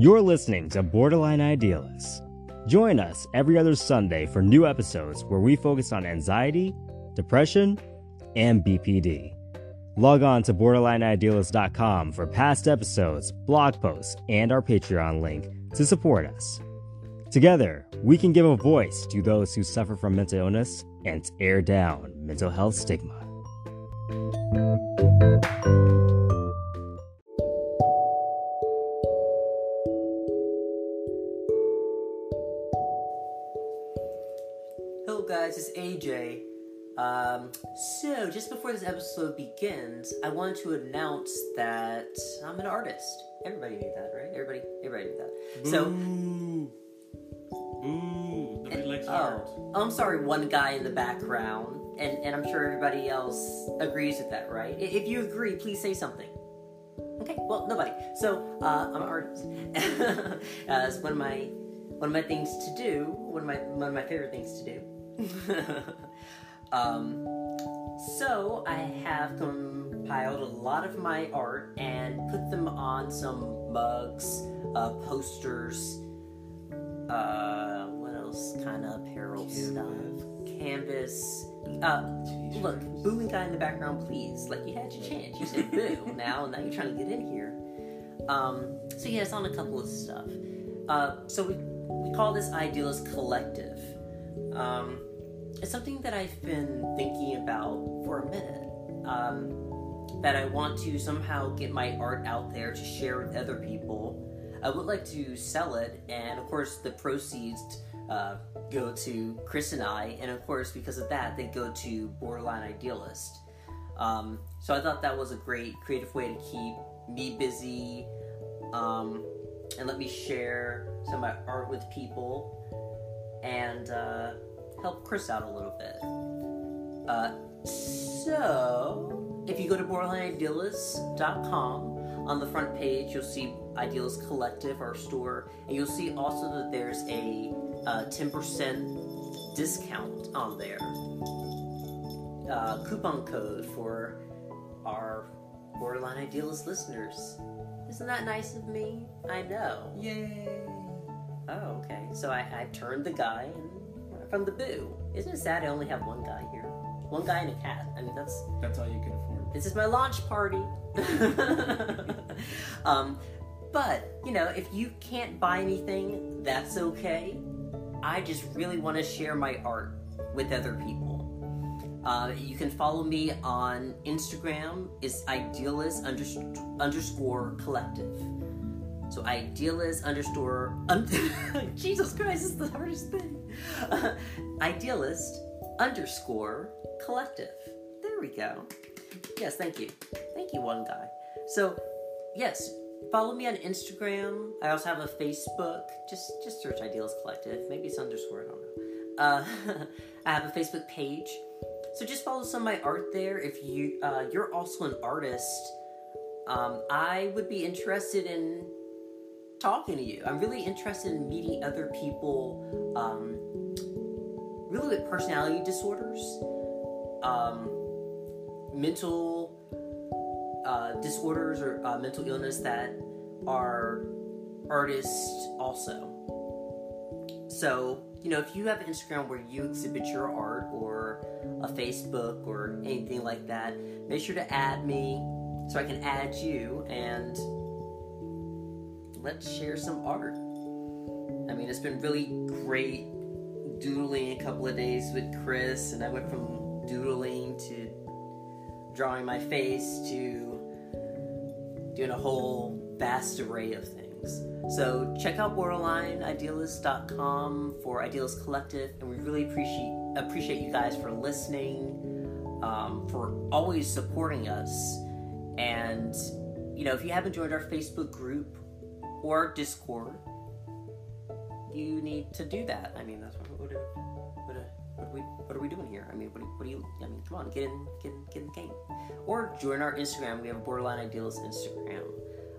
You're listening to Borderline Idealists. Join us every other Sunday for new episodes where we focus on anxiety, depression, and BPD. Log on to borderlineidealist.com for past episodes, blog posts, and our Patreon link to support us. Together, we can give a voice to those who suffer from mental illness and tear down mental health stigma. AJ. Um, so, just before this episode begins, I want to announce that I'm an artist. Everybody knew that, right? Everybody, everybody knew that. So, Boo. Boo. Nobody likes oh, art. I'm sorry, one guy in the background, and, and I'm sure everybody else agrees with that, right? If you agree, please say something. Okay, well, nobody. So, uh, I'm an artist. uh, it's one of my one of my things to do. One of my one of my favorite things to do. um, so I have compiled a lot of my art and put them on some mugs, uh, posters. Uh, what else? Kind of apparel stuff. Canvas. Uh, look, booing guy in the background, please. Like you had your chance. You said boo. now, now you're trying to get in here. Um, so yeah, it's on a couple of stuff. Uh, so we we call this Idealist Collective. Um, it's something that I've been thinking about for a minute. Um, that I want to somehow get my art out there to share with other people. I would like to sell it, and of course, the proceeds uh, go to Chris and I, and of course, because of that, they go to Borderline Idealist. Um, so I thought that was a great creative way to keep me busy um, and let me share some of my art with people and uh, help Chris out a little bit. Uh, so, if you go to borderlineidealist.com, on the front page you'll see Idealist Collective, our store, and you'll see also that there's a uh, 10% discount on there. Uh, coupon code for our Borderline Idealist listeners. Isn't that nice of me? I know. Yay. Oh, okay. So I, I turned the guy and from the boo. Isn't it sad I only have one guy here? One guy and a cat. I mean, that's That's all you can afford. this is my launch party. um, but you know, if you can't buy anything, that's okay. I just really want to share my art with other people. Uh, you can follow me on Instagram. It's idealist unders- underscore collective. So idealist underscore un- Jesus Christ, this is the hardest thing. idealist underscore collective. There we go. Yes, thank you. Thank you, one guy. So, yes, follow me on Instagram. I also have a Facebook. Just just search Idealist Collective. Maybe it's underscore, I don't know. Uh, I have a Facebook page. So just follow some of my art there. If you uh, you're also an artist, um, I would be interested in talking to you. I'm really interested in meeting other people, um, really with personality disorders, um, mental uh, disorders or uh, mental illness that are artists also. So, you know, if you have an Instagram where you exhibit your art or a Facebook or anything like that, make sure to add me so I can add you and let's share some art. I mean, it's been really great doodling a couple of days with Chris, and I went from doodling to drawing my face to doing a whole vast array of things. So check out borderlineidealist.com for Idealist Collective, and we really appreciate appreciate you guys for listening, um, for always supporting us, and you know if you haven't joined our Facebook group or Discord, you need to do that. I mean, that's what what, what, what, what are we what are we doing here? I mean, what do, what do you? I mean, come on, get in, get in, get in the game, or join our Instagram. We have Borderline Idealist Instagram.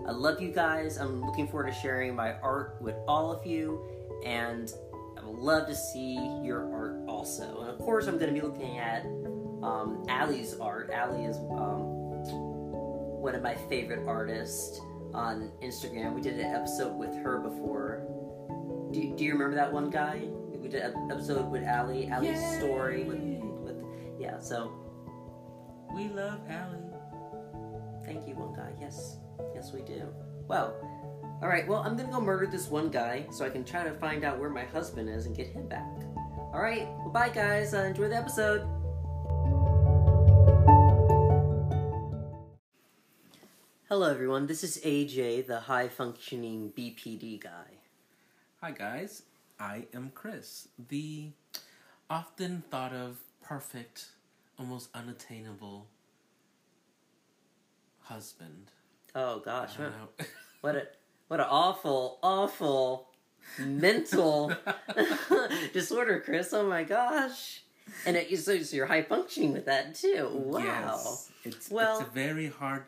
I love you guys. I'm looking forward to sharing my art with all of you, and I would love to see your art also. And of course, I'm going to be looking at um, Allie's art. Allie is um, one of my favorite artists. on Instagram. We did an episode with her before. Do, do you remember that one guy? We did an episode with Allie, Allie's Yay! story with, with yeah. So We love Allie. thank you, one guy. Yes, yes, we do. Well, all right. Well, I'm gonna go murder this one guy so I can try to find out where my husband is and get him back. All right. Well, bye, guys. Uh, enjoy the episode. Hello, everyone. This is AJ, the high functioning BPD guy. Hi guys, I am Chris, the often thought of perfect, almost unattainable husband. Oh gosh, what, what a what an awful, awful mental disorder, Chris. Oh my gosh. And it, so, so you're high functioning with that too. Wow. Yes, it's Well- it's a very hard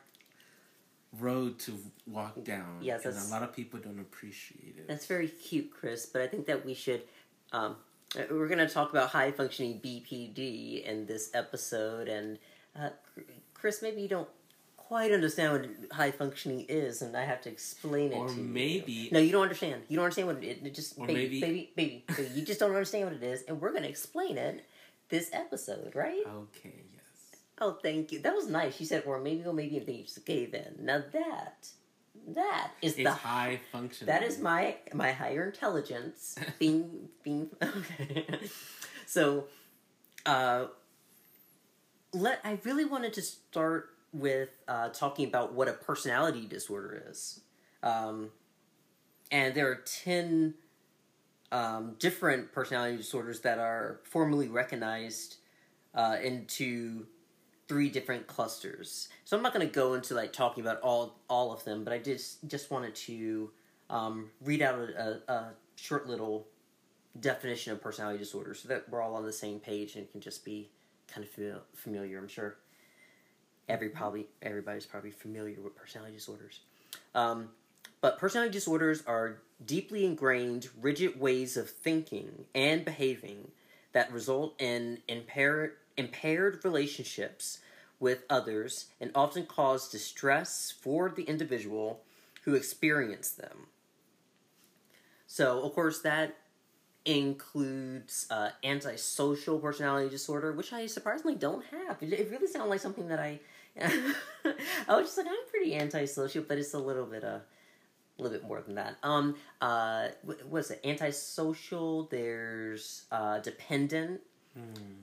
road to walk down. Yes, and a lot of people don't appreciate it. That's very cute, Chris. But I think that we should. Um, we're going to talk about high functioning BPD in this episode, and uh, Chris, maybe you don't quite understand what high functioning is, and I have to explain it Or to you. maybe- No, you don't understand. You don't understand what it, it just Or baby, maybe- baby, baby, baby. You just don't understand what it is, and we're going to explain it this episode, right? Okay. Oh, thank you. That was nice. You said, or maybe, or maybe, and then you just gave in. Now that, that is It's the high function. that is my my higher intelligence being being okay. so uh let I really wanted to start with uh talking about what a personality disorder is. Um and there are 10 um, different personality disorders that are formally recognized uh, into three different clusters. So I'm not going to go into like talking about all all of them, but I just just wanted to um, read out a, a, a short little definition of personality disorder, so that we're all on the same page and it can just be kind of fami- familiar. I'm sure every probably everybody's probably familiar with personality disorders. Um, but personality disorders are deeply ingrained, rigid ways of thinking and behaving that result in impaired impaired relationships with others and often cause distress for the individual who experience them. So, of course, that includes uh, antisocial personality disorder, which I surprisingly don't have. It, really sounds like something that I. I was just like, I'm pretty antisocial, but it's a little bit uh, a little bit more than that. Um, uh, what is it? Antisocial. There's uh, dependent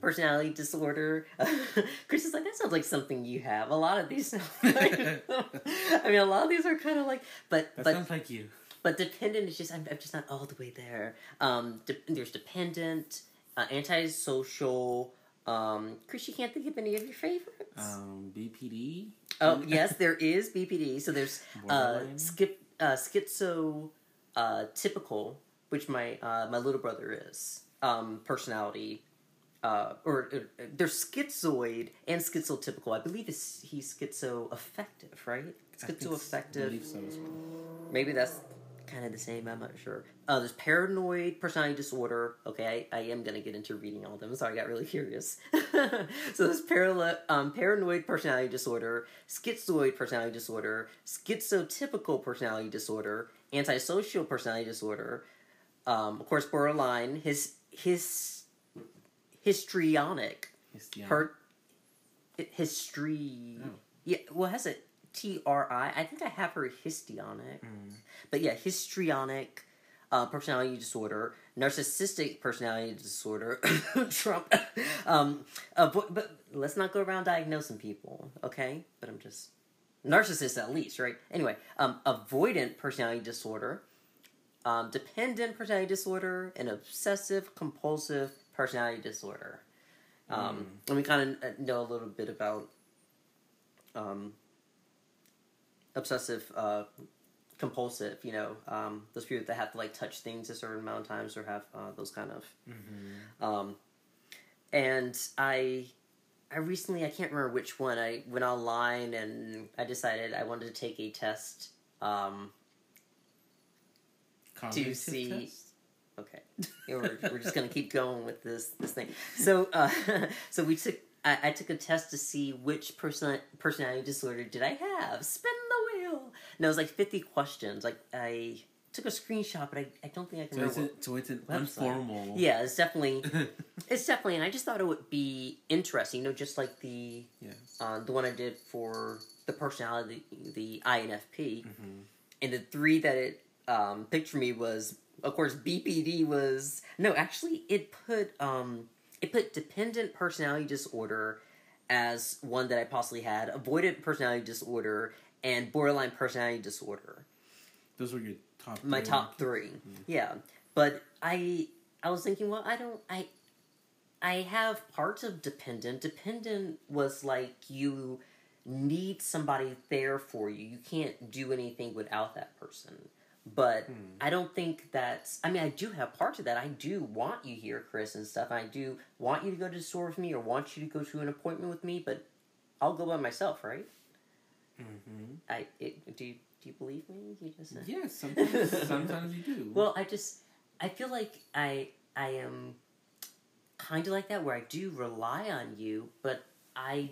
personality disorder. Chris is like, that sounds like something you have. A lot of these, like, I mean, a lot of these are kind of like, but That but sounds like you. but dependent is just I'm, I'm just not all the way there. Um, de- there's dependent, uh, antisocial. Um, Chris, you can't think of any of your favorites. Um, BPD. oh yes, there is BPD. So there's uh, skip uh, schizo uh, typical, which my uh, my little brother is um, personality. Uh, or uh, there's schizoid and schizotypical. I believe it's, he's schizoaffective, right? I think s- Schizoaffective. believe so well. Maybe that's kind of the same. I'm not sure. Uh, there's paranoid personality disorder. Okay, I, I am gonna get into reading all of them. Sorry, I got really curious. so there's parala- um, paranoid personality disorder, schizoid personality disorder, schizotypical personality disorder, antisocial personality disorder. Um, of course, borderline. His his histrionic per history. Oh. Yeah, well, has it T R I? I think I have her histrionic, Mm. but yeah, histrionic uh, personality disorder, narcissistic personality disorder, Trump. um, avo- but let's not go around diagnosing people, okay? But I'm just narcissist at least, right? Anyway, um, avoidant personality disorder, um, dependent personality disorder, and obsessive compulsive personality disorder. Um, And we kind of know a little bit about um, obsessive uh, compulsive. You know, um, those people that have to like touch things a certain amount of times or have uh, those kind of. Um, and I, I recently I can't remember which one. I went online and I decided I wanted to take a test. Um, Cognitive see- test? Okay, Yeah, we're, we're just gonna keep going with this this thing. So, uh, so we took. I, I took a test to see which person personality disorder did I have. Spin the wheel. And it was like fifty questions. Like I took a screenshot, but I, I don't think I can So it's, remember. a, so it's an website. informal. Yeah, it's definitely it's definitely, and I just thought it would be interesting. You know, just like the yeah. uh, the one I did for the personality, the INFP, Mhm. and the three that it um, picked for me was, of course, BPD was no, actually, it put um, it put dependent personality disorder as one that I possibly had, avoidant personality disorder, and borderline personality disorder Those were your top. my three. top 3 Yeah, but I I was thinking, well, I don't I I have parts of dependent. Dependent was like you need somebody there for you. You can't do anything without that person. But Hmm. I don't think that's. I mean, I do have parts of that. I do want you here, Chris, and stuff. I do want you to go to the store with me, or want you to go to an appointment with me. But I'll go by myself, right? Mm-hmm. I it, do. You, do you believe me? You just said- Yes, sometimes, sometimes you do. Well, I just I feel like I I am kind of like that where I do rely on you, but I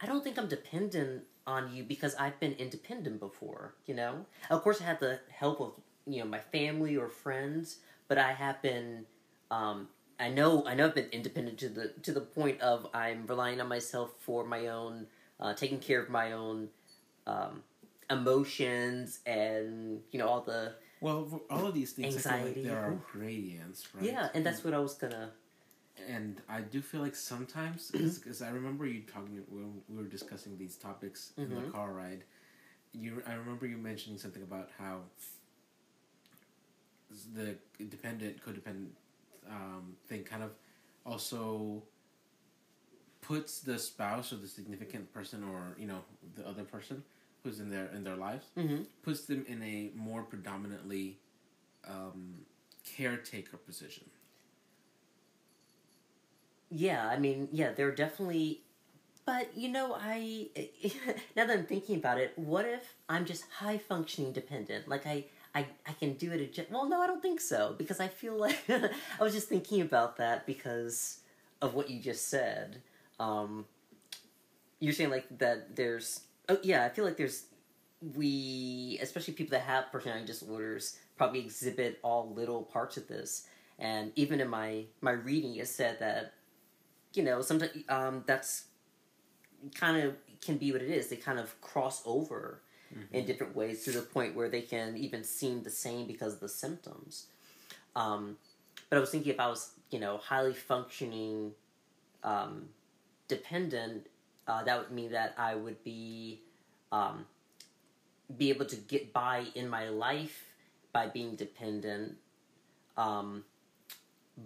I don't think I'm dependent on you because I've been independent before, you know? Of course I had the help of, you know, my family or friends, but I have been um I know I know I've been independent to the to the point of I'm relying on myself for my own uh, taking care of my own um, emotions and you know all the well, all of these things, I feel Anxiety. like there are gradients, right? Yeah, and that's what I was gonna. And I do feel like sometimes because I remember you talking when we were discussing these topics in the Mhm. car ride. You, I remember you mentioning something about how the dependent codependent um, thing kind of also puts the spouse or the significant person or you know the other person who's in their in their lives Mm-hmm. puts them in a more predominantly um, caretaker position. Yeah, I mean, yeah, they're definitely. But you know, I now that I'm thinking about it, what if I'm just high functioning dependent? Like I, I, I can do it. At, well, no, I don't think so because I feel like I was just thinking about that because of what you just said. Um, you're saying like that. There's oh yeah, I feel like there's we especially people that have personality disorders probably exhibit all little parts of this. And even in my my reading, it said that you know sometimes um, that's kind of can be what it is. They kind of cross over in different ways to the point where they can even seem the same because of the symptoms. Um, but I was thinking if I was you know highly functioning um, dependent, uh, that would mean that I would be um, be able to get by in my life by being dependent. Um,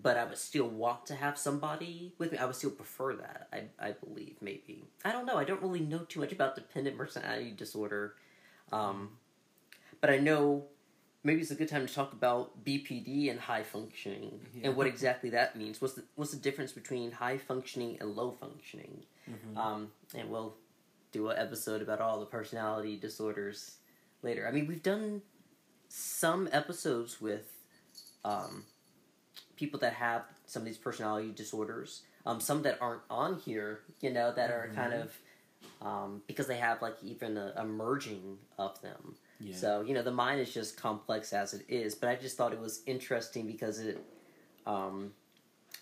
but I would still want to have somebody with me. I would still prefer that. I I believe maybe. I don't know. I don't really know too much about dependent personality disorder, um, but I know maybe it's a good time to talk about BPD and high functioning Yeah. and what exactly that means. What's the what's the difference between high functioning and low functioning? Mhm. Um, and we'll do an episode about all the personality disorders later. I mean, we've done some episodes with um, people that have some of these personality disorders. Um, some that aren't on here, you know, that are kind Mhm. of um, because they have like even a, a merging of them. Yeah. So you know, the mind is just complex as it is. But I just thought it was interesting because it, um,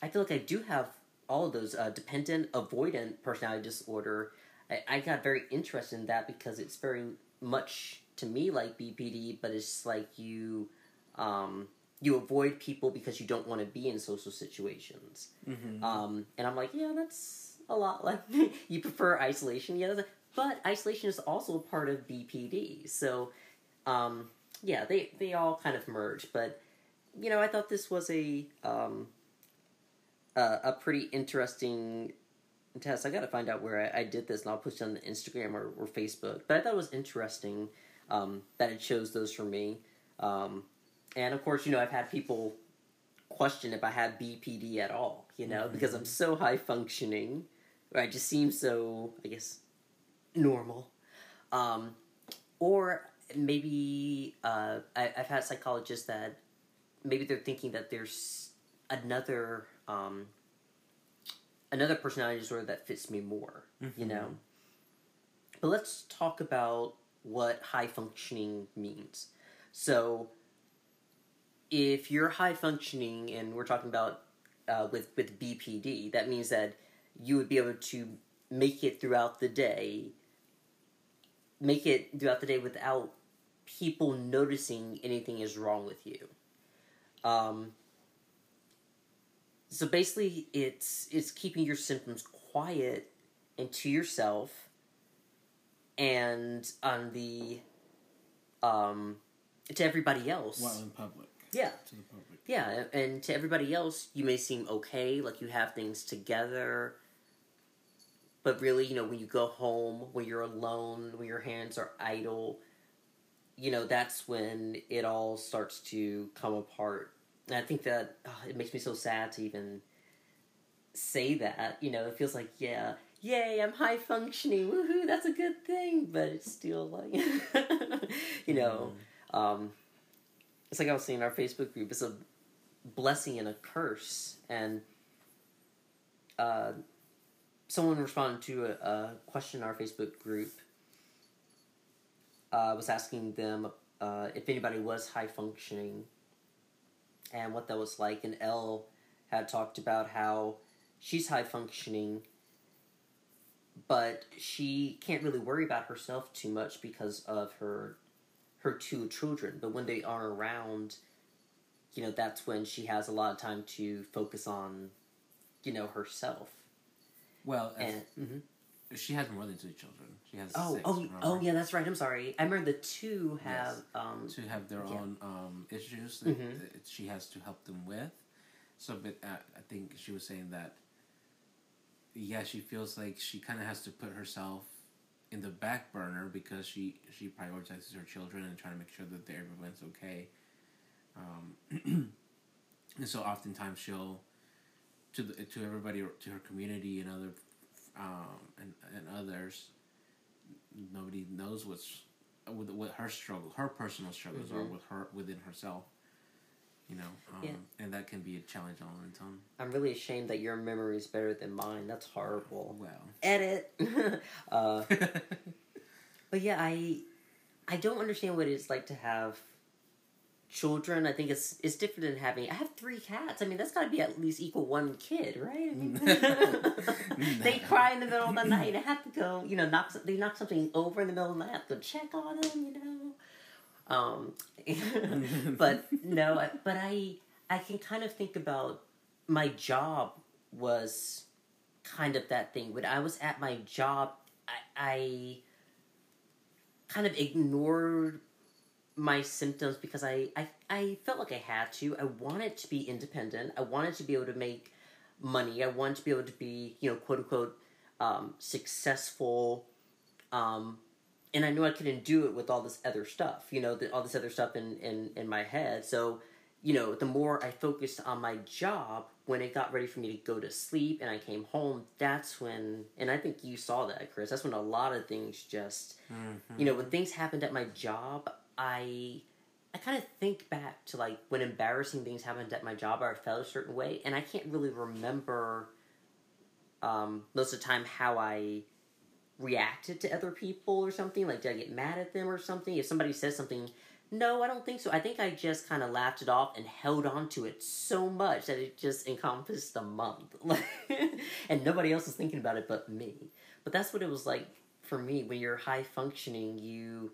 I feel like I do have all of those uh, dependent avoidant personality disorder. I, I got very interested in that because it's very much to me like BPD, but it's like you, um, you avoid people because you don't want to be in social situations. Mhm. Um, and I'm like, yeah, that's a lot like you prefer isolation, yeah. that's- But isolation is also a part of BPD, so um, yeah, they they all kind of merge. But you know, I thought this was a um, a, a pretty interesting test. I got to find out where I, I did this, and I'll post it on the Instagram or, or Facebook. But I thought it was interesting um, that it shows those for me. Um, and of course, you know, I've had people question if I have BPD at all, you know, because I'm so high functioning, or I just seem so, I guess, normal. Um, or maybe uh, I, I've had psychologists that maybe they're thinking that there's another um, another personality disorder that fits me more, you Mhm. know. But let's talk about what high functioning means. So, if you're high functioning, and we're talking about uh, with with BPD, that means that you would be able to make it throughout the day, make it throughout the day without people noticing anything is wrong with you. Um, so basically, it's it's keeping your symptoms quiet and to yourself, and on the um, to everybody else. While in public. Yeah. To the public. Yeah, and to everybody else, you may seem okay, like you have things together. But really, you know, when you go home, when you're alone, when your hands are idle, you know, that's when it all starts to come apart. And I think that oh, it makes me so sad to even say that. You know, it feels like, yeah, yay, I'm high functioning, woohoo, that's a good thing. But it's still like, you know, um, it's like I was saying in our Facebook group, it's a blessing and a curse. And uh, someone responded to a, a question in our Facebook group. Uh, was asking them uh, if anybody was high functioning and what that was like. And Elle had talked about how she's high functioning, but she can't really worry about herself too much because of her her two children. But when they are around, you know, that's when she has a lot of time to focus on, you know, herself. Well, And mhm. she has more than two children. She has oh, six. oh, remember? oh, yeah, that's right. I'm sorry. I remember the two have Yes. um, To have their Yeah. own um, issues that, Mhm. that she has to help them with. So, but uh, I think she was saying that. Yeah, she feels like she kind of has to put herself in the back burner because she she prioritizes her children and trying to make sure that everyone's okay. Um, and so oftentimes she'll to the, to everybody to her community and other um, and and others nobody knows what's with what her struggle her personal struggles are Mhm. with her within herself you know um, Yeah. and that can be a challenge all on its own I'm really ashamed that your memory is better than mine. That's horrible. well Edit. uh, but yeah, I I don't understand what it's like to have children. I think it's it's different than having. I have three cats. I mean, that's got to be at least equal one kid, right? I mean, they cry in the middle of the night. I have to go. You know, knock they knock something over in the middle of the night. I have to check on them. You know. Um, but no, I- but I I can kind of think about my job was kind of that thing. When I was at my job, I, I kind of ignored my symptoms because I, I I felt like I had to. I wanted to be independent. I wanted to be able to make money. I wanted to be able to be, you know, quote unquote, um, successful. Um, and I knew I couldn't do it with all this other stuff, you know, the, all this other stuff in, in, in my head. So, you know, the more I focused on my job, when it got ready for me to go to sleep and I came home, that's when, and I think you saw that, Chris, that's when a lot of things just, Mhm. you know, when things happened at my job, I I kind of think back to like when embarrassing things happened at my job or I felt a certain way, and I can't really remember um, most of the time how I reacted to other people or something. Like, did I get mad at them or something? If somebody says something, no, I don't think so. I think I just kind of laughed it off and held on to it so much that it just encompassed a month. and nobody else is thinking about it but me. But that's what it was like for me. When you're high functioning, you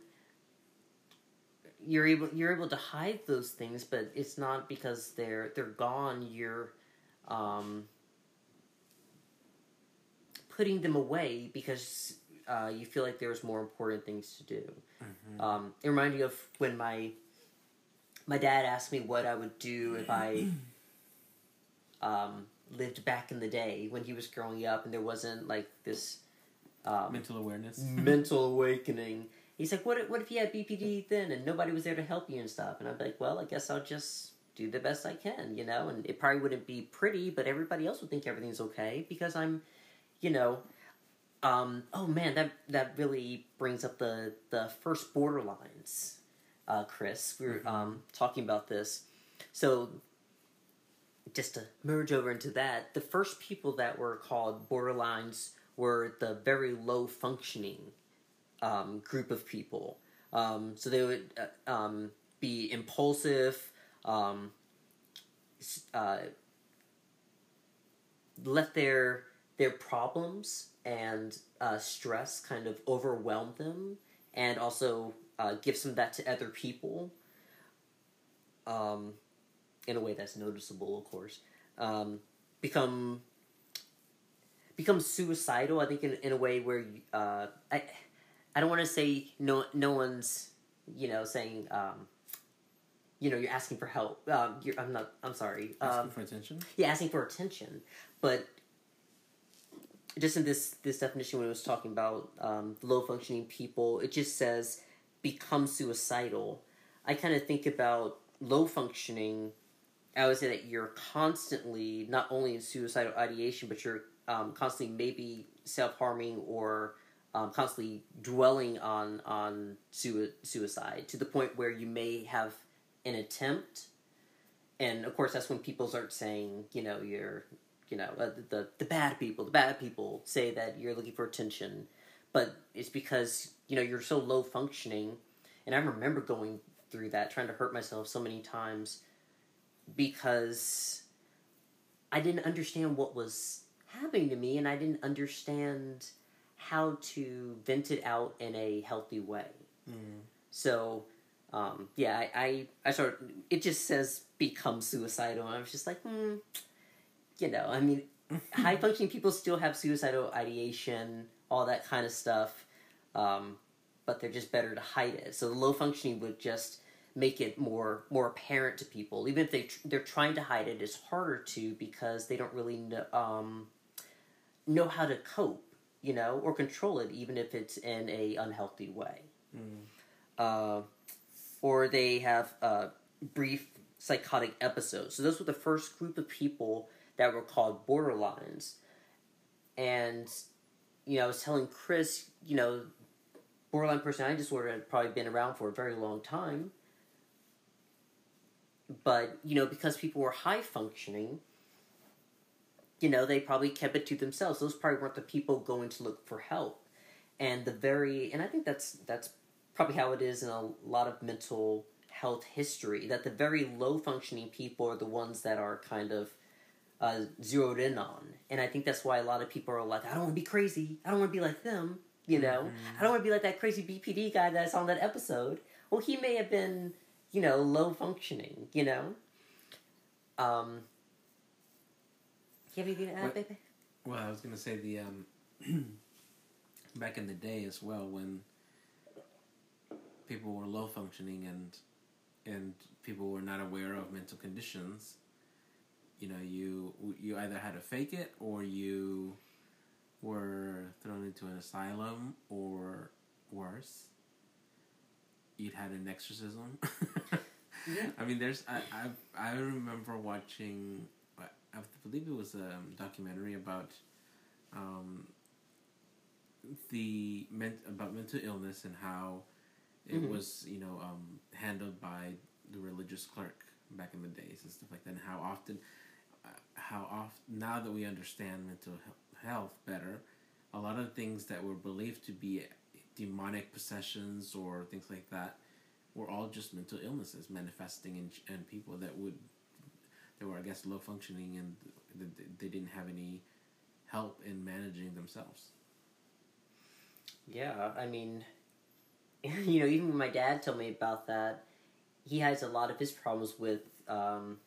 you're able you're able to hide those things, but it's not because they're they're gone. You're um, putting them away because uh, you feel like there's more important things to do. Mhm. Um, it reminded me of when my my dad asked me what I would do if I um, lived back in the day when he was growing up, and there wasn't like this um, mental awareness mental awakening. He's like, what what if you had BPD then and nobody was there to help you and stuff? And I'd be like, well, I guess I'll just do the best I can, you know? And it probably wouldn't be pretty, but everybody else would think everything's okay because I'm, you know, um, oh man, that that really brings up the the first borderlines, uh, Chris. We were um, talking about this, so just to merge over into that, the first people that were called borderlines were the very low functioning um, group of people. Um, so they would uh, um, be impulsive, um, uh, let their their problems and uh, stress kind of overwhelm them, and also uh, give some of that to other people. Um, in a way that's noticeable, of course. Um, become become suicidal. I think in, in a way where uh, I I don't want to say no no one's you know saying um, you know you're asking for help. Um, you're, I'm not. I'm sorry. Asking Um, for attention. yeah, asking for attention, but just in this this definition when it was talking about um, low functioning people, it just says become suicidal. I kind of think about low functioning. I would say that you're constantly not only in suicidal ideation, but you're um, constantly maybe self harming or um, constantly dwelling on on sui- suicide to the point where you may have an attempt and of course that's when people start saying you know you're you know uh, the the bad people the bad people say that you're looking for attention but it's because you know you're so low functioning and i remember going through that trying to hurt myself so many times because i didn't understand what was happening to me and i didn't understand how to vent it out in a healthy way so um, yeah, I, I, I sort of, it just says become suicidal. And I was just like, hmm, you know, I mean, high functioning people still have suicidal ideation, all that kind of stuff, um, but they're just better to hide it. So the low functioning would just make it more more apparent to people. Even if they tr- they're trying to hide it, it's harder to because they don't really know, um, know how to cope, you know, or control it, even if it's in a unhealthy way uh, or they have uh, brief psychotic episodes. So those were the first group of people that were called borderlines. And you know, I was telling Chris, you know, borderline personality disorder had probably been around for a very long time. But you know, because people were high functioning, you know, they probably kept it to themselves. Those probably weren't the people going to look for help. And the very, and I think that's that's probably how it is in a lot of mental health history that the very low functioning people are the ones that are kind of uh, zeroed in on. And I think that's why a lot of people are like, I don't want to be crazy. I don't want to be like them. You know, I don't want to be like that crazy BPD guy that's on that episode. Well, he may have been, you know, low functioning. You know. Um. You have anything to add, What- baby? Well, I was gonna say the um, back in the day as well when people were low functioning and and people were not aware of mental conditions. You know, you you either had to fake it or you were thrown into an asylum or worse. You'd had an exorcism. Yeah. I mean, there's I I I remember watching. I believe it was a documentary about um, the ment- about mental illness and how it Mhm. was you know um, handled by the religious clerk back in the days and stuff like that and how often how often now that we understand mental health better a lot of things that were believed to be demonic possessions or things like that were all just mental illnesses manifesting in, in people that would were I guess low functioning and th- th- they didn't have any help in managing themselves. Yeah, I mean, you know, even when my dad told me about that, he has a lot of his problems with, um,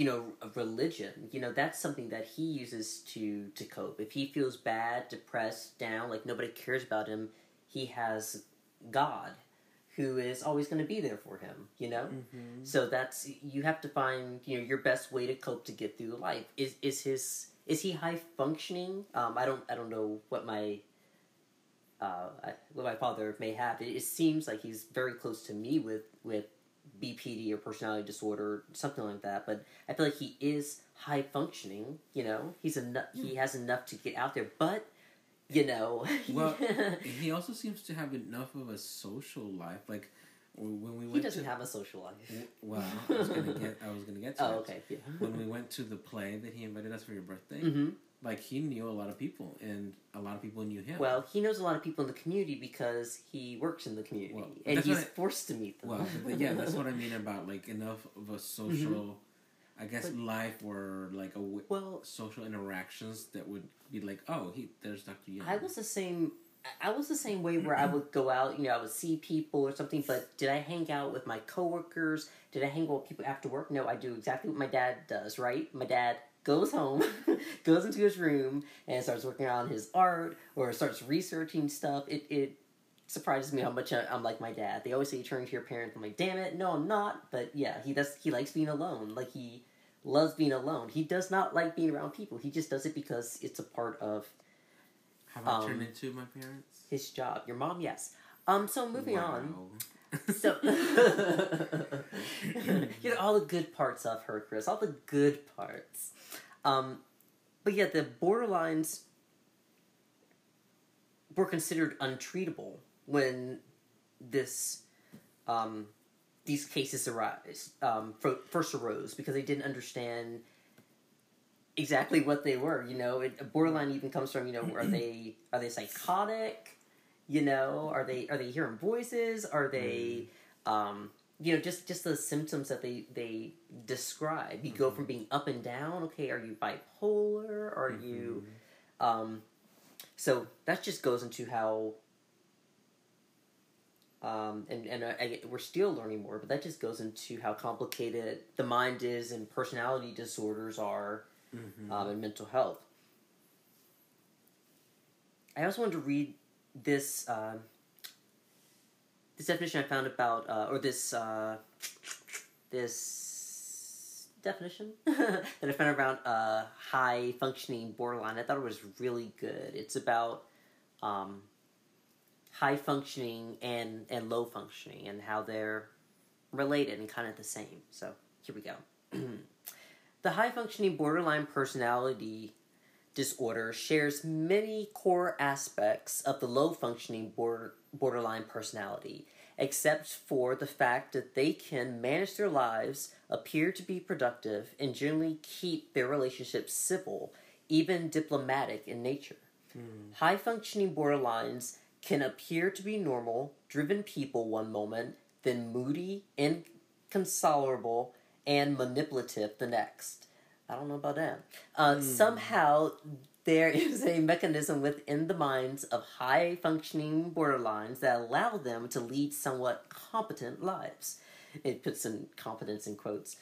you know, religion. You know, that's something that he uses to to cope. If he feels bad, depressed, down, like nobody cares about him, he has God, who is always going to be there for him. You know. Mm-hmm. So that's you have to find you know your best way to cope to get through life. Is is his is he high functioning? Um, I don't I don't know what my uh, I- what my father may have. It, it seems like he's very close to me with with BPD or personality disorder, something like that. But I feel like he is high functioning. You know, he's enough. He has enough to get out there, but. You know, Well, he also seems to have enough of a social life. Like when we went he doesn't to, have a social life. Well, I was gonna get. I was gonna get to. Oh, it. okay. Yeah. When we went to the play that he invited us for your birthday, hmm like he knew a lot of people, and a lot of people knew him. Well, he knows a lot of people in the community because he works in the community, Well, and he's I- forced to meet them. Well, yeah, that's what I mean about like enough of a social, I guess, Mm-hmm. But- life or like a w- well, social interactions that would be like, oh, he there's Doctor Young. I was the same. I was the same way where I would go out, you know, I would see people or something. But did I hang out with my coworkers? Did I hang out with people after work? No, I do exactly what my dad does. Right? My dad goes home, goes into his room, and starts working on his art or starts researching stuff. It it surprises me how much I, I'm like my dad. They always say you turn to your parents. I'm like, damn it, no, I'm not. But yeah, he does. He likes being alone. Like he loves being alone. He does not like being around people. He just does it because it's a part of Have I um, turned into my parents? his job. Your mom, yes. Um. So moving on. So you know all the good parts of her, Chris. All the good parts. Um, but yeah, the borderlines were considered untreatable when this um, these cases arise um, fir- first arose because they didn't understand exactly what they were. You know, it, borderline even comes from you know are they are they psychotic? You know, are they are they hearing voices? Are they um, you know just just the symptoms that they they describe? You go from being up and down. Okay, are you bipolar? Are you um, so that just goes into how um, and and I, I, we're still learning more, but that just goes into how complicated the mind is and personality disorders are Mhm. um, and mental health. I also wanted to read this uh, this definition I found about, uh, or this uh, this definition that I found around uh, high functioning borderline. I thought it was really good. It's about um, high functioning and and low functioning and how they're related and kind of the same. So here we go. the high functioning borderline personality disorder shares many core aspects of the low functioning border, borderline personality, except for the fact that they can manage their lives, appear to be productive, and generally keep their relationships civil, even diplomatic in nature. High functioning borderlines can appear to be normal, driven people one moment, then moody, inconsolable, and manipulative the next. I don't know about that. Uh, Somehow, there is a mechanism within the minds of high functioning borderlines that allow them to lead somewhat competent lives. It puts in competence in quotes.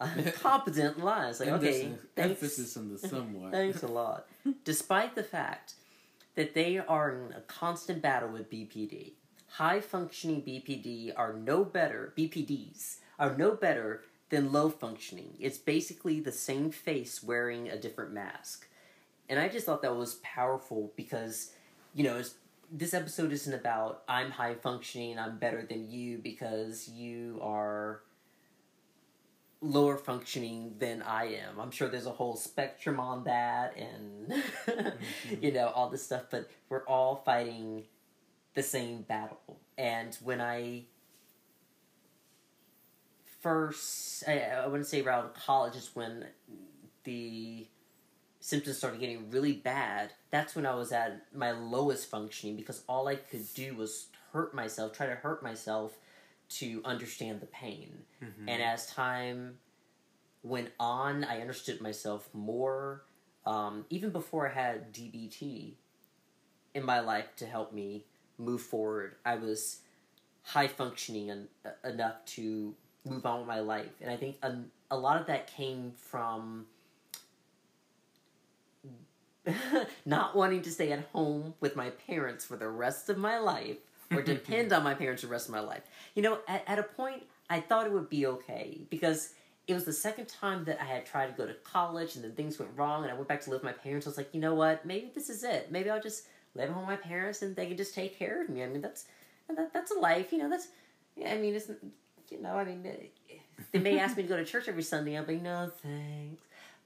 Competent lives. Like, okay, Emphasis- thanks. emphasis on the somewhat. Thanks a lot. Despite the fact that they are in a constant battle with BPD, high functioning BPD are no better, BPDs are no better than low functioning. It's basically the same face wearing a different mask. And I just thought that was powerful because, you know, it's, this episode isn't about I'm high functioning, I'm better than you because you are lower functioning than I am. I'm sure there's a whole spectrum on that and you mm-hmm. know all this stuff but we're all fighting the same battle. And when I first I, I wouldn't say around college is when the symptoms started getting really bad. That's when I was at my lowest functioning because all I could do was hurt myself, try to hurt myself to understand the pain. Mhm. And as time went on, I understood myself more. Um, even before I had DBT in my life to help me move forward, I was high functioning en- enough to move on with my life. And I think a, a lot of that came from not wanting to stay at home with my parents for the rest of my life or depend on my parents the rest of my life. You know, at, at a point, I thought it would be okay because it was the second time that I had tried to go to college and then things went wrong and I went back to live with my parents. I was like, you know what? Maybe this is it. Maybe I'll just live home with my parents and they can just take care of me. I mean, that's that, that's a life, you know. That's yeah, I mean, it's you know, I mean, they may ask me to go to church every Sunday. I'll be no thanks,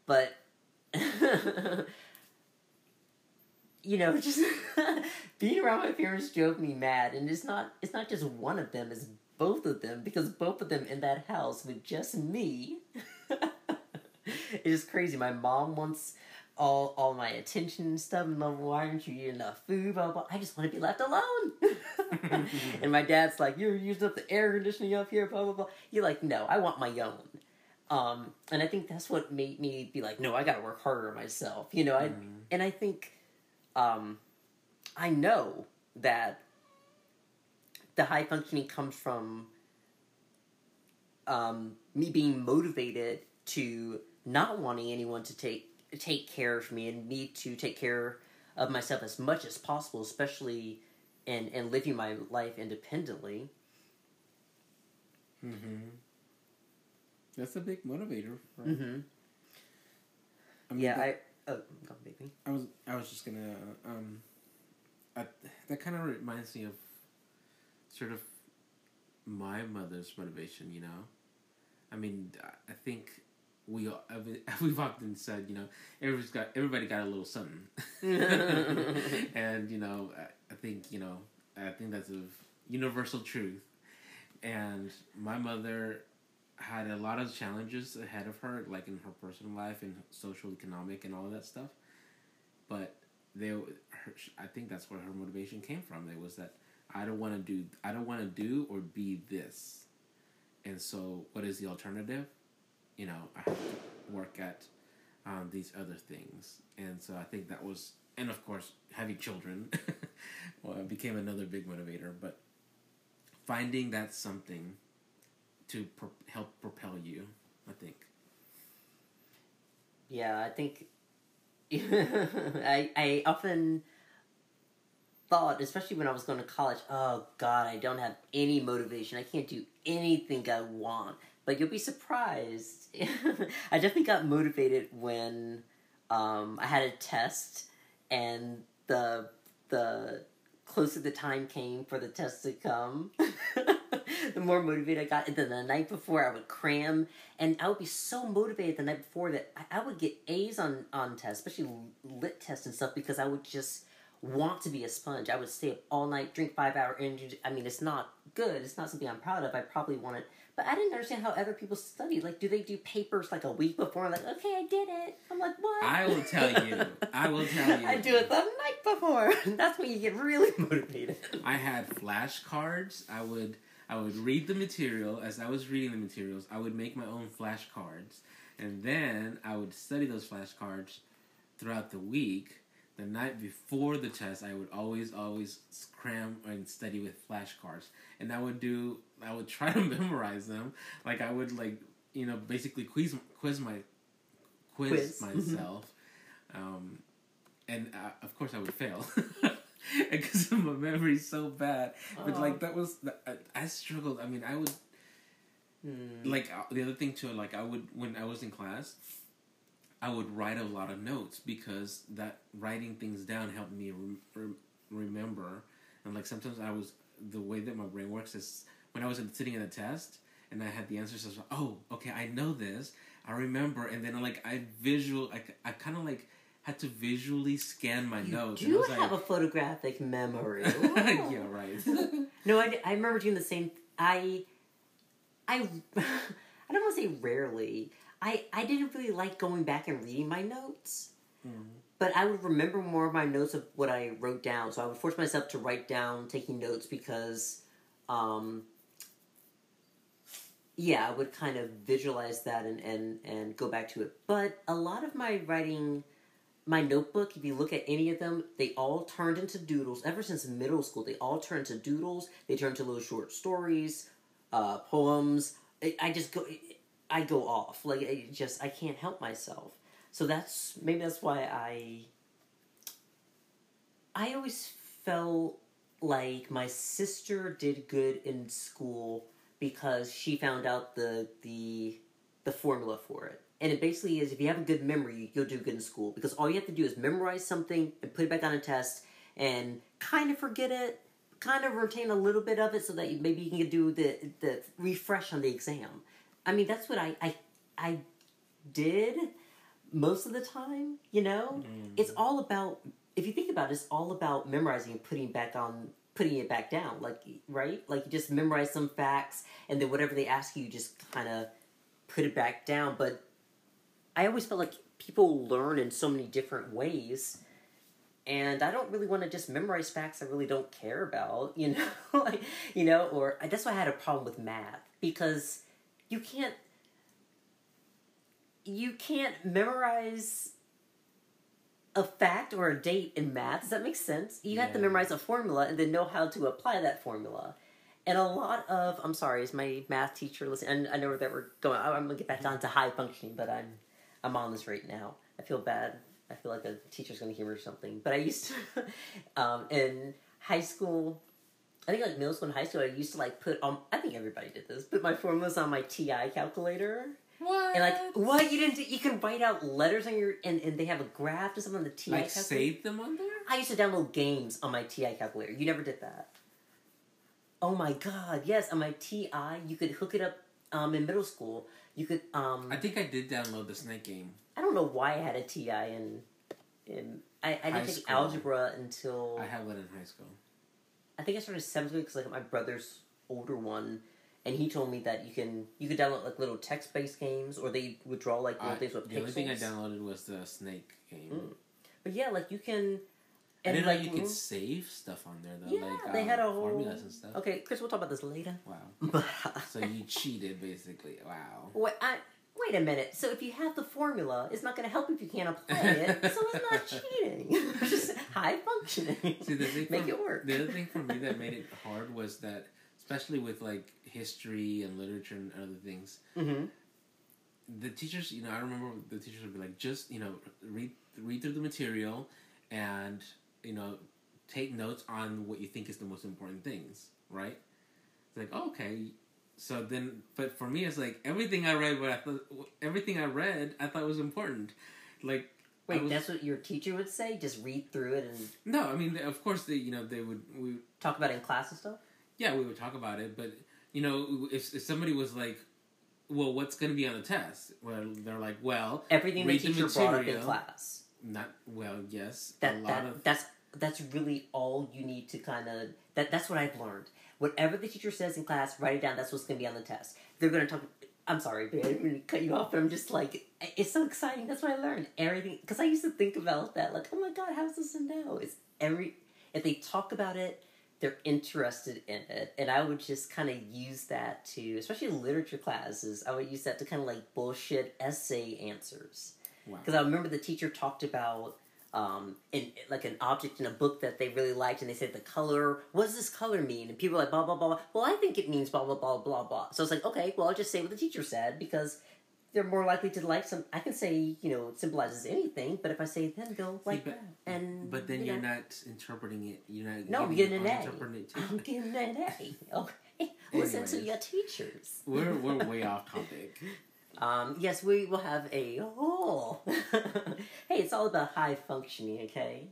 but you know, just being around my parents drove me mad, and it's not it's not just one of them; it's both of them because both of them in that house with just me. it is crazy. My mom wants all all my attention and stuff. And like, why aren't you eating enough food? Blah, blah. I just want to be left alone. and my dad's like, you're using up the air conditioning up here. Blah blah blah. You're like, no, I want my own. Um, and I think that's what made me be like, no, I got to work harder myself. You know, I and I think, um, I know that the high functioning comes from um, me being motivated to not wanting anyone to take take care of me and me to take care of myself as much as possible, especially in in living my life independently. Mm-hmm. That's a big motivator. For, Mm-hmm. I mean, Yeah, that- I. Oh. I was I was just gonna um, I, that kind of reminds me of sort of my mother's motivation. You know, I mean, I- I think we all- we've often said, you know, everybody's got everybody got a little something, and you know, I, I think you know, I think that's a universal truth. And my mother had a lot of challenges ahead of her, like in her personal life and social, economic, and all of that stuff. But they, her, I think that's where her motivation came from. It was that I don't want to do, I don't want to do or be this. And so, what is the alternative? You know, I have to work at um, these other things. And so, I think that was, and of course, having children well, became another big motivator. But finding that something to pro- help propel you, I think. Yeah, I think I I often thought, especially when I was going to college, oh God, I don't have any motivation. I can't do anything I want. But you'll be surprised. I definitely got motivated when um, I had a test, and the the closer the time came for the test to come, the more motivated I got. And then the night before, I would cram, and I would be so motivated the night before that I, I would get A's on on tests, especially lit tests and stuff, because I would just want to be a sponge. I would stay up all night, drink five hour energy. I mean, it's not good. It's not something I'm proud of. I probably want it. But I didn't understand how other people study. Like, do they do papers like a week before? like, okay, I did it. I'm like, what? I will tell you. I will tell you. I do it the before. That's when you get really motivated. I had flashcards. I would I would read the material as I was reading the materials. I would make my own flashcards, and then I would study those flashcards throughout the week. The night before the test, I would always always cram and study with flashcards, and I would do I would try to memorize them. Like I would like you know basically quiz quiz my quiz, Quiz. myself. um, and uh, of course I would fail because my memory's so bad. But like that was I, I struggled. I mean, I would Hmm. like uh, the other thing too. Like I would when I was in class, I would write a lot of notes because that writing things down helped me rem- remember. And like sometimes I was the way that my brain works is when I was sitting in a test and I had the answers. I was like, oh, okay, I know this. I remember, and then like I visual, I, I kind of like had to visually scan my You notes. I do have like, a photographic memory. yeah, right. No, I, I remember doing the same. I, I, I don't want to say rarely. I, I didn't really like going back and reading my notes, but I would remember more of my notes of what I wrote down. So I would force myself to write down taking notes because, um, yeah, I would kind of visualize that and, and, and go back to it. But a lot of my writing, my notebook, if you look at any of them, they all turned into doodles. Ever since middle school, they all turned to doodles. They turned to little short stories, uh, poems. I, I just go, I go off. Like it just, I can't help myself. So that's maybe that's why I. I always felt like my sister did good in school because she found out the the the formula for it. And it basically is if you have a good memory, you'll do good in school because all you have to do is memorize something and put it back on a test and kind of forget it, kind of retain a little bit of it so that you, maybe you can do the the refresh on the exam. I mean, that's what I I I did most of the time, you know? Mm-hmm. It's all about if you think about it, it's all about memorizing and putting back on putting it back down. Like right? Like you just memorize some facts and then whatever they ask you, you just kinda put it back down. But I always felt like people learn in so many different ways and I don't really want to just memorize facts I really don't care about, you know, like, you know, or that's why I had a problem with math because you can't you can't memorize a fact or a date in math. Does that make sense? You have to memorize a formula and then know how to apply that formula. And a lot of I'm sorry, is my math teacher listening? I know that we're going. I'm gonna get back down to high functioning, but I'm I'm on this right now. I feel bad. I feel like a teacher's gonna hear me or something. But I used to, um, in high school, I think like middle school and high school, I used to like put on. I think everybody did this. Put my formulas on my TI calculator. What? And like, what you didn't? Do, you can write out letters on your, and, and they have a graph or something on the TI Like calculator. save them on there? I used to download games on my TI calculator. You never did that. Oh my god! Yes, on my TI, you could hook it up. Um, in middle school, you could. Um, I think I did download the Snake game. I don't know why I had a TI in. in I, I didn't take algebra until I had one in high school. I think I started seventh grade because like my brother's older one, and he told me that you can you could download like little text based games or they would draw like little I- things with the only thing I downloaded was the Snake game. Mm. But yeah, like you can. I And didn't like know you could mm, save stuff on there though. Yeah, like, they um, had a whole formulas and stuff. Okay, Chris, we'll talk about this later. Wow. So you cheated basically. Wow. Wait, I, wait a minute. So if you have the formula, it's not going to help if you can't apply it. so it's not cheating. It's just high functioning. See the thing Make for, it work. The other thing for me that made it hard was that especially with like history and literature and other things, hmm the teachers, you know, I remember the teachers would be like, just you know, read read through the material, and you know, take notes on what you think is the most important things, right? It's like oh, okay, so then, but for me, it's like everything I read, what I thought, everything I read, I thought was important, like. Wait, was- that's what your teacher would say? Just read through it and no, I mean, of course, they, you know, they would, we, talk about it in class and stuff? yeah, we would talk about it, but you know, if, if somebody was like, "Well, what's going to be on the test?" Well, they're like, "Well, Everything the teacher brought up in class. Not well, yes, That, a lot that of that's that's really all you need to kind of that that's what I've learned. Whatever the teacher says in class, write it down. That's what's going to be on the test. They're going to talk. I'm sorry, babe, I didn't mean to cut you off, but I'm just like, it's so exciting. That's what I learned. Everything, because I used to think about that, like, oh my god, how's this to know? It's every if they talk about it, they're interested in it, and I would just kind of use that to, especially in literature classes, I would use that to kind of like bullshit essay answers. Wow. Because I remember the teacher talked about um, in like an object in a book that they really liked, and they said the color. What does this color mean? And people were like blah blah blah. Well, I think it means blah blah blah blah blah. So it's like okay, well I'll just say what the teacher said because they're more likely to like some. I can say you know it symbolizes anything, but if I say then they'll like but- that. And But then you you're know, not interpreting it. You're not. no, I'm getting an A. I'm getting an A. Okay, listen to your teachers. We're we're way off topic. Um, yes, we will have a oh. hey, it's all about high functioning, okay?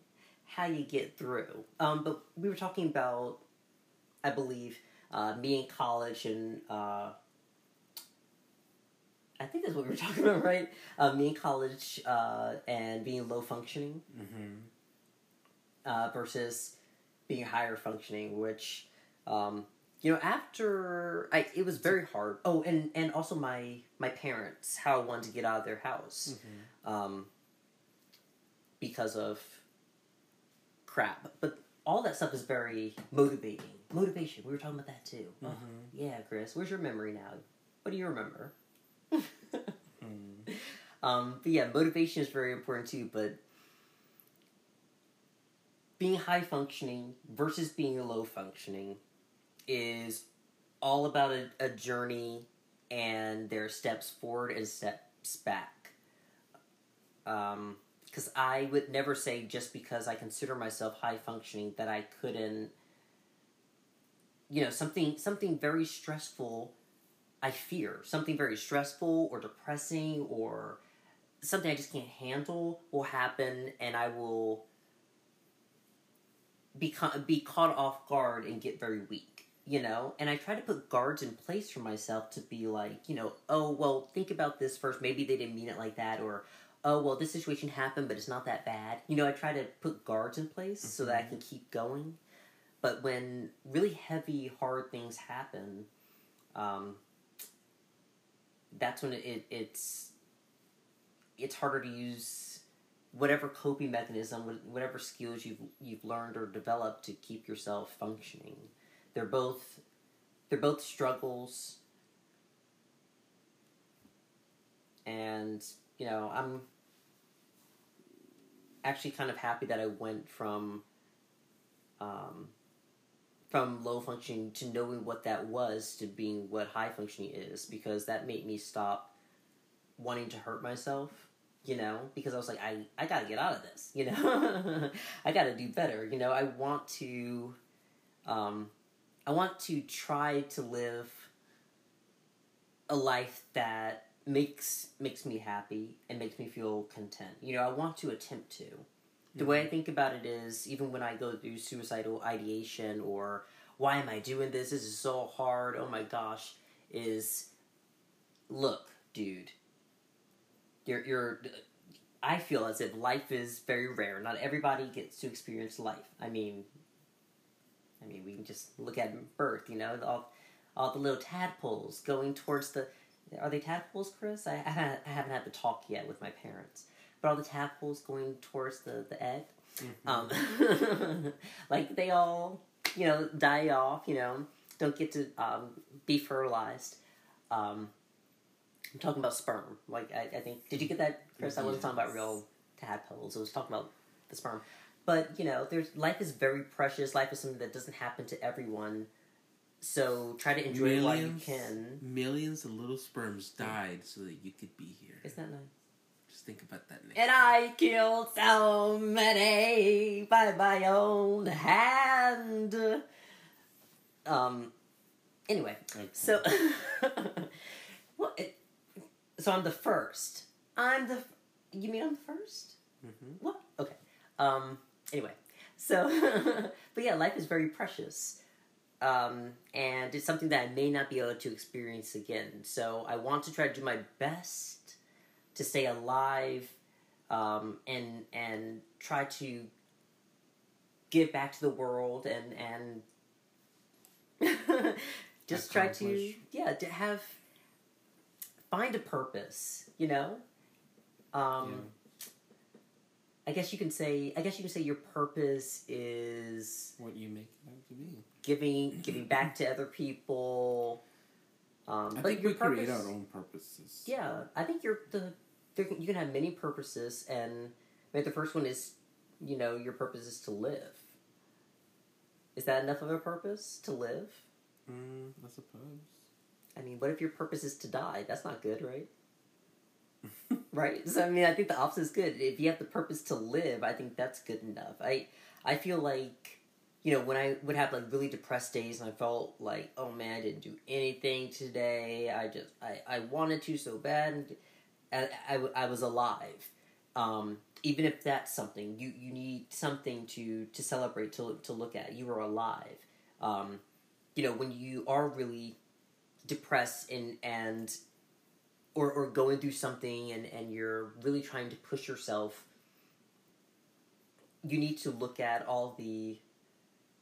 How you get through. Um, but we were talking about, I believe, uh, me in college and uh, I think that's what we were talking about, right? Uh, me in college uh, and being low functioning hmm uh, versus being higher functioning, which um, you know after I it was very hard. Oh, and and also my my parents how I wanted to get out of their house um, because of crap, but all that stuff is very motivating. Motivation. We were talking about that too. Oh, Mhm. yeah, Chris. Where's your memory now? What do you remember? Mm. Um, but yeah, motivation is very important too. But being high functioning versus being low functioning is all about a, a journey, and there are steps forward and steps back. Um, because I would never say just because I consider myself high functioning that I couldn't. You know something something very stressful. I fear something very stressful or depressing or something I just can't handle will happen, and I will be ca- be caught off guard and get very weak. You know, and I try to put guards in place for myself to be like, you know, oh well, think about this first. Maybe they didn't mean it like that, or oh well, this situation happened, but it's not that bad. You know, I try to put guards in place so that I can keep going. But when really heavy, hard things happen, um, that's when it, it it's it's harder to use whatever coping mechanism, whatever skills you've you've learned or developed to keep yourself functioning. They're both they're both struggles, and you know I'm actually kind of happy that I went from um, from low functioning to knowing what that was to being what high functioning is because that made me stop wanting to hurt myself you know because i was like i, I gotta get out of this you know? I gotta do better you know? I want to um, i want to try to live a life that makes makes me happy and makes me feel content you know i want to attempt to the way I mm-hmm. think about it is, even when I go through suicidal ideation or why am I doing this? This is so hard. Oh my gosh, is look, dude. You're you're. I feel as if life is very rare. Not everybody gets to experience life. I mean, I mean, we can just look at birth. You know, all all the little tadpoles going towards the. Are they tadpoles, Chris? I, I haven't had the talk yet with my parents but all the tadpoles going towards the the egg, mm-hmm. um, like they all you know die off. You know, don't get to um, be fertilized. Um, I'm talking about sperm. Like I, I, think, did you get that, Chris? Yes. I wasn't talking about real tadpoles. I was talking about the sperm. But you know, there's life is very precious. Life is something that doesn't happen to everyone. So try to enjoy millions, it while you can. Millions of little sperms died so that you could be here. Isn't that nice? Just think about that. And I killed so many by my own hand. Um. Anyway, okay. so well, it, so I'm the first. I'm the. You mean I'm the 1st mm-hmm. What? Okay. Um. Anyway, so but yeah, life is very precious. Um, and it's something that I may not be able to experience again. So I want to try to do my best to stay alive um, and and try to give back to the world and and just try to yeah to have find a purpose you know um yeah. I guess you can say i guess you can say your purpose is what you make it out to be giving giving back to other people um, I think we purpose, create our own purposes. Yeah, I think you're the you can have many purposes, and maybe the first one is, you know, your purpose is to live. Is that enough of a purpose to live? Mm, I suppose. I mean, what if your purpose is to die? That's not good, right? right. So I mean, I think the opposite is good. If you have the purpose to live, I think that's good enough. I I feel like you know when I would have like really depressed days and I felt like oh man I didn't do anything today. I just I I wanted to so bad. And, I, I, I was alive. Um, even if that's something you, you need something to to celebrate to to look at. You are alive. Um, you know when you are really depressed and and or or going through something and and you're really trying to push yourself. You need to look at all the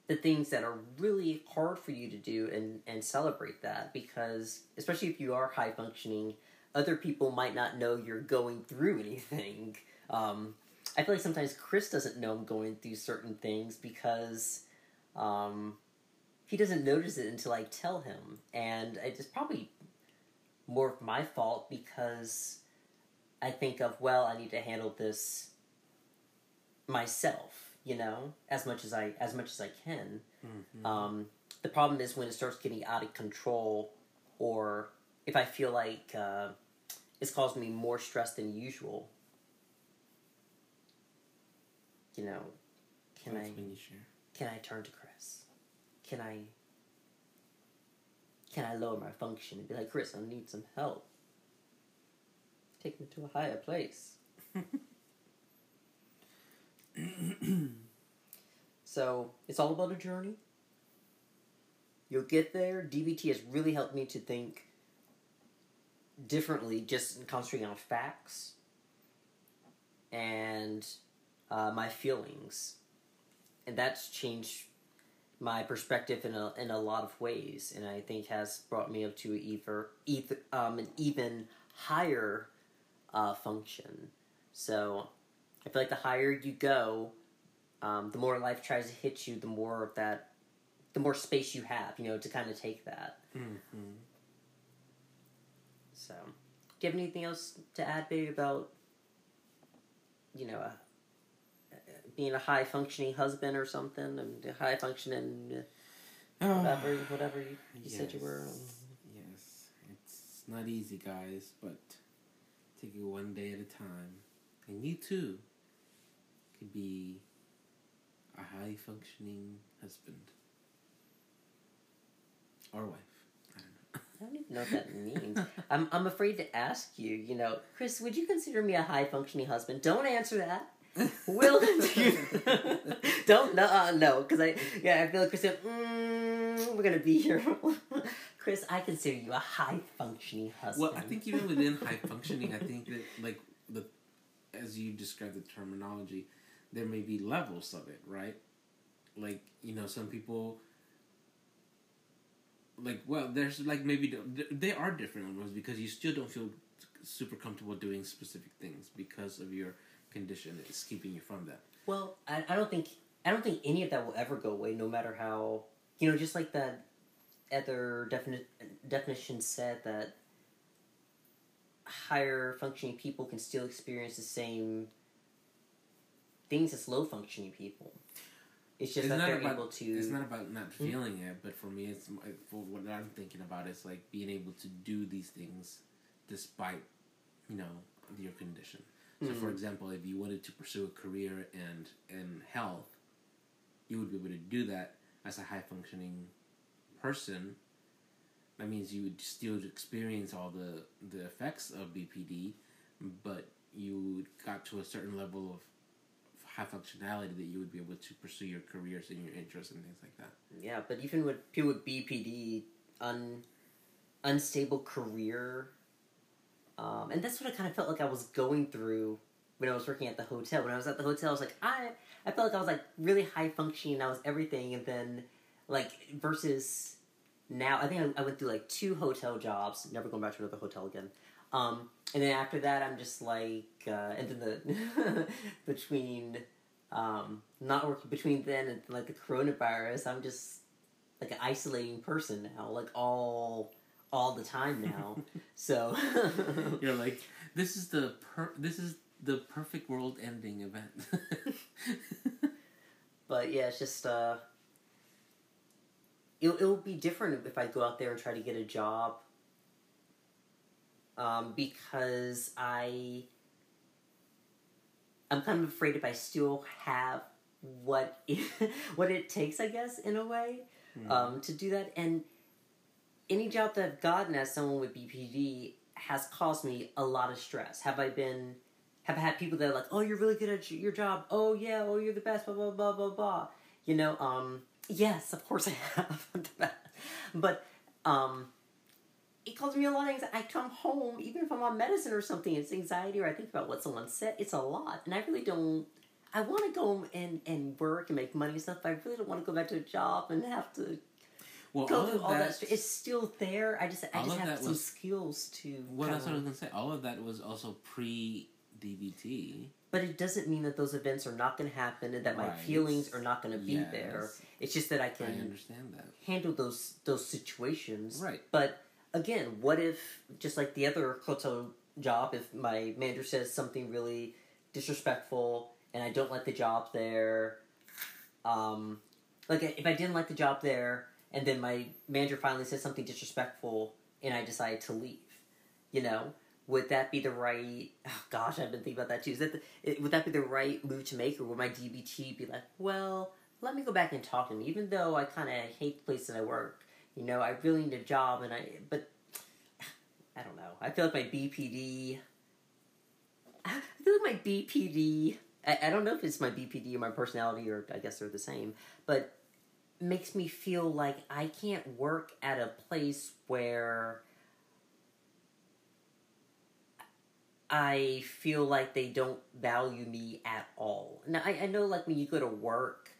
the things that are really hard for you to do and and celebrate that because especially if you are high functioning other people might not know you're going through anything. Um, I feel like sometimes Chris doesn't know I'm going through certain things because um, he doesn't notice it until I tell him, and it's probably more of my fault because I think of well, I need to handle this myself, you know, as much as I as much as I can. Mm-hmm. Um, the problem is when it starts getting out of control, or if I feel like uh, it's caused me more stress than usual. You know, can That's I can I turn to Chris? Can I can I lower my function and be like, Chris, I need some help. Take me to a higher place. so it's all about a journey. You'll get there. DBT has really helped me to think differently, just concentrating on facts and uh, my feelings, and that's changed my perspective in a in a lot of ways, and I think has brought me up to either, either um, an even higher uh, function. So I feel like the higher you go, um, the more life tries to hit you, the more of that, the more space you have, you know, to kind of take that. Mm-hmm. So, do you have anything else to add, babe, about you know, uh, being a high functioning husband or something, and a high functioning uh, whatever, whatever you, you said you were. Yes, it's not easy, guys, but take it one day at a time, and you too could be a high functioning husband or wife. I don't know. I don't even know what that means. I'm I'm afraid to ask you. You know, Chris, would you consider me a high functioning husband? Don't answer that. Will don't no uh, no because I yeah I feel like Chris said mm, we're gonna be here. Chris, I consider you a high functioning husband. Well, I think even within high functioning, I think that like the as you describe the terminology, there may be levels of it, right? Like you know, some people like well, there's like maybe they are different ones because you still don't feel super comfortable doing specific things because of your condition. is keeping you from that. Well, I, I don't think I don't think any of that will ever go away, no matter how you know. Just like that other defini- definition said that higher functioning people can still experience the same things as low functioning people. It's just It's that they're about- able to. It's not about not hmm? feeling it, but for me, it's for what I'm thinking about. is like being able to do these things despite, you know, your condition. So, for Mhm. example, if you wanted to pursue a career and in health, you would be able to do that as a high functioning person. That means you would still experience all the the effects of BPD, but you got to a certain level of high functionality that you would be able to pursue your careers and your interests and things like that. Yeah, but even with people with BPD, un, unstable career, um, and that's what I kind of felt like I was going through when I was working at the hotel. When I was at the hotel, I was like, I, I felt like I was like really high functioning. I was everything, and then like versus now, I think I, I went through like two hotel jobs. Never going back to another hotel again. Um, and then after that, I'm just like, uh, and then the between um, not working between then and like the coronavirus, I'm just like an isolating person now, like all all the time now. so You're like, this is the per- this is the perfect world ending event. but yeah, it's just uh it it'll be different if I go out there and try to get a job. Um, because I I'm kind of afraid if I still have what it, what it takes, I guess, in a way, um, to do that. And any job that I've gotten as someone with BPD has caused me a lot of stress. Have I been have I had people that are like, "Oh, you're really good at your job. Oh yeah, oh you're the best." Blah blah blah blah blah. You know, um, yes, of course I have, but um, it causes me a lot of anxiety. I come home, even if I'm on medicine or something, it's anxiety, or I think about what someone said. It's a lot, and I really don't. I want to go and and work and make money and stuff. But I really don't want to go back to a job and have to well, go all through of all that. that, It's still there. I just I just have some was- skills to. well, that's what I was gonna say. All of that was also pre DBT. But it doesn't mean that those events are not going to happen and that my feelings are not going to be Yes. there. It's just that I I can understand that. handle those those situations. Right. But again, what if just like the other hotel job, if my manager says something really disrespectful and I don't like the job there, um, like if I didn't like the job there and then my manager finally says something disrespectful and I decide to leave, you know, would that be the right? Oh gosh, I've been thinking about that too. Is that the, would that be the right move to make, or would my DBT be like, well, let me go back and talk to him, even though I kind of hate the place that I work. You know, I really need a job, and I but I don't know. I feel like my BPD. I feel like my BPD. I, I don't know if it's my BPD or my personality, or I guess they're the same, but makes me feel like I can't work at a place where I feel like they don't value me at all. Now I, I know like when you go to work,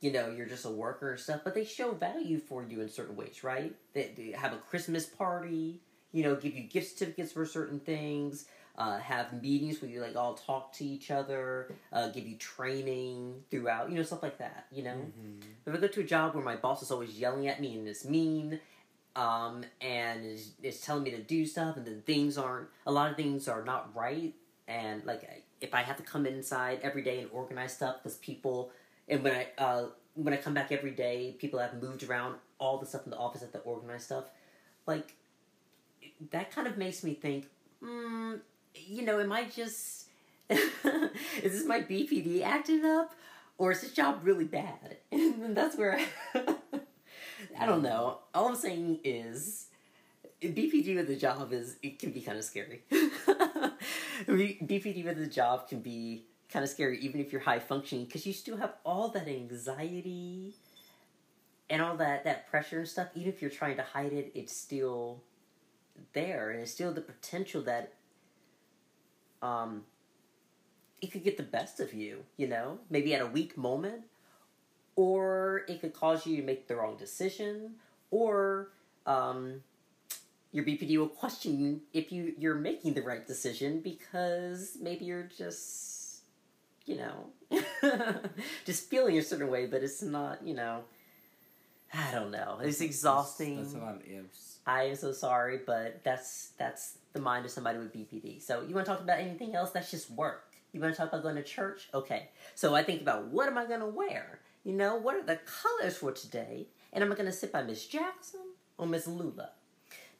you know, you're just a worker and stuff, but they show value for you in certain ways, right? They, they have a Christmas party, you know, give you gift certificates for certain things. Uh, have meetings where you like all talk to each other, uh, give you training throughout, you know, stuff like that. You know, Mhm. if I go to a job where my boss is always yelling at me and is mean, um, and is, is telling me to do stuff, and then things aren't, a lot of things are not right, and like if I have to come inside every day and organize stuff because people, and when I uh, when I come back every day, people have moved around all the stuff in the office at the organized stuff, like that kind of makes me think, mm, you know, am I just is this my BPD acting up, or is this job really bad? And that's where I, I don't know. All I'm saying is. BPD with a job is it can be kind of scary. BPD with a job can be kind of scary, even if you're high functioning, because you still have all that anxiety and all that that pressure and stuff. Even if you're trying to hide it, it's still there, and it's still the potential that um it could get the best of you. You know, maybe at a weak moment, or it could cause you to make the wrong decision, or um your BPD will question if you you're making the right decision because maybe you're just you know just feeling a certain way, but it's not you know I don't know. It's exhausting. That's, that's a lot of ifs. I am so sorry, but that's that's the mind of somebody with BPD. So you want to talk about anything else? That's just work. You want to talk about going to church? Okay. So I think about what am I going to wear? You know, what are the colors for today? And am I going to sit by Miss Jackson or Miss Lula?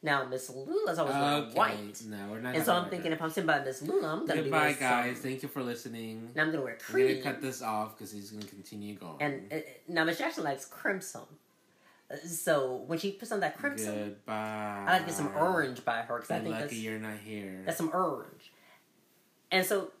Now Miss Lula's always wearing Okay, white, no, we're not. and so I'm thinking that. if I'm sitting by Miss Lula, I'm going to be Goodbye, guys. Thank you for listening. Now I'm going to wear cream. gonna cut this off because he's gonna continue going. And uh, now Miss Jackson likes crimson. So when she puts on that crimson, Goodbye. I like to get some orange by her because I I'm think lucky that's you're not here. That's some orange. And so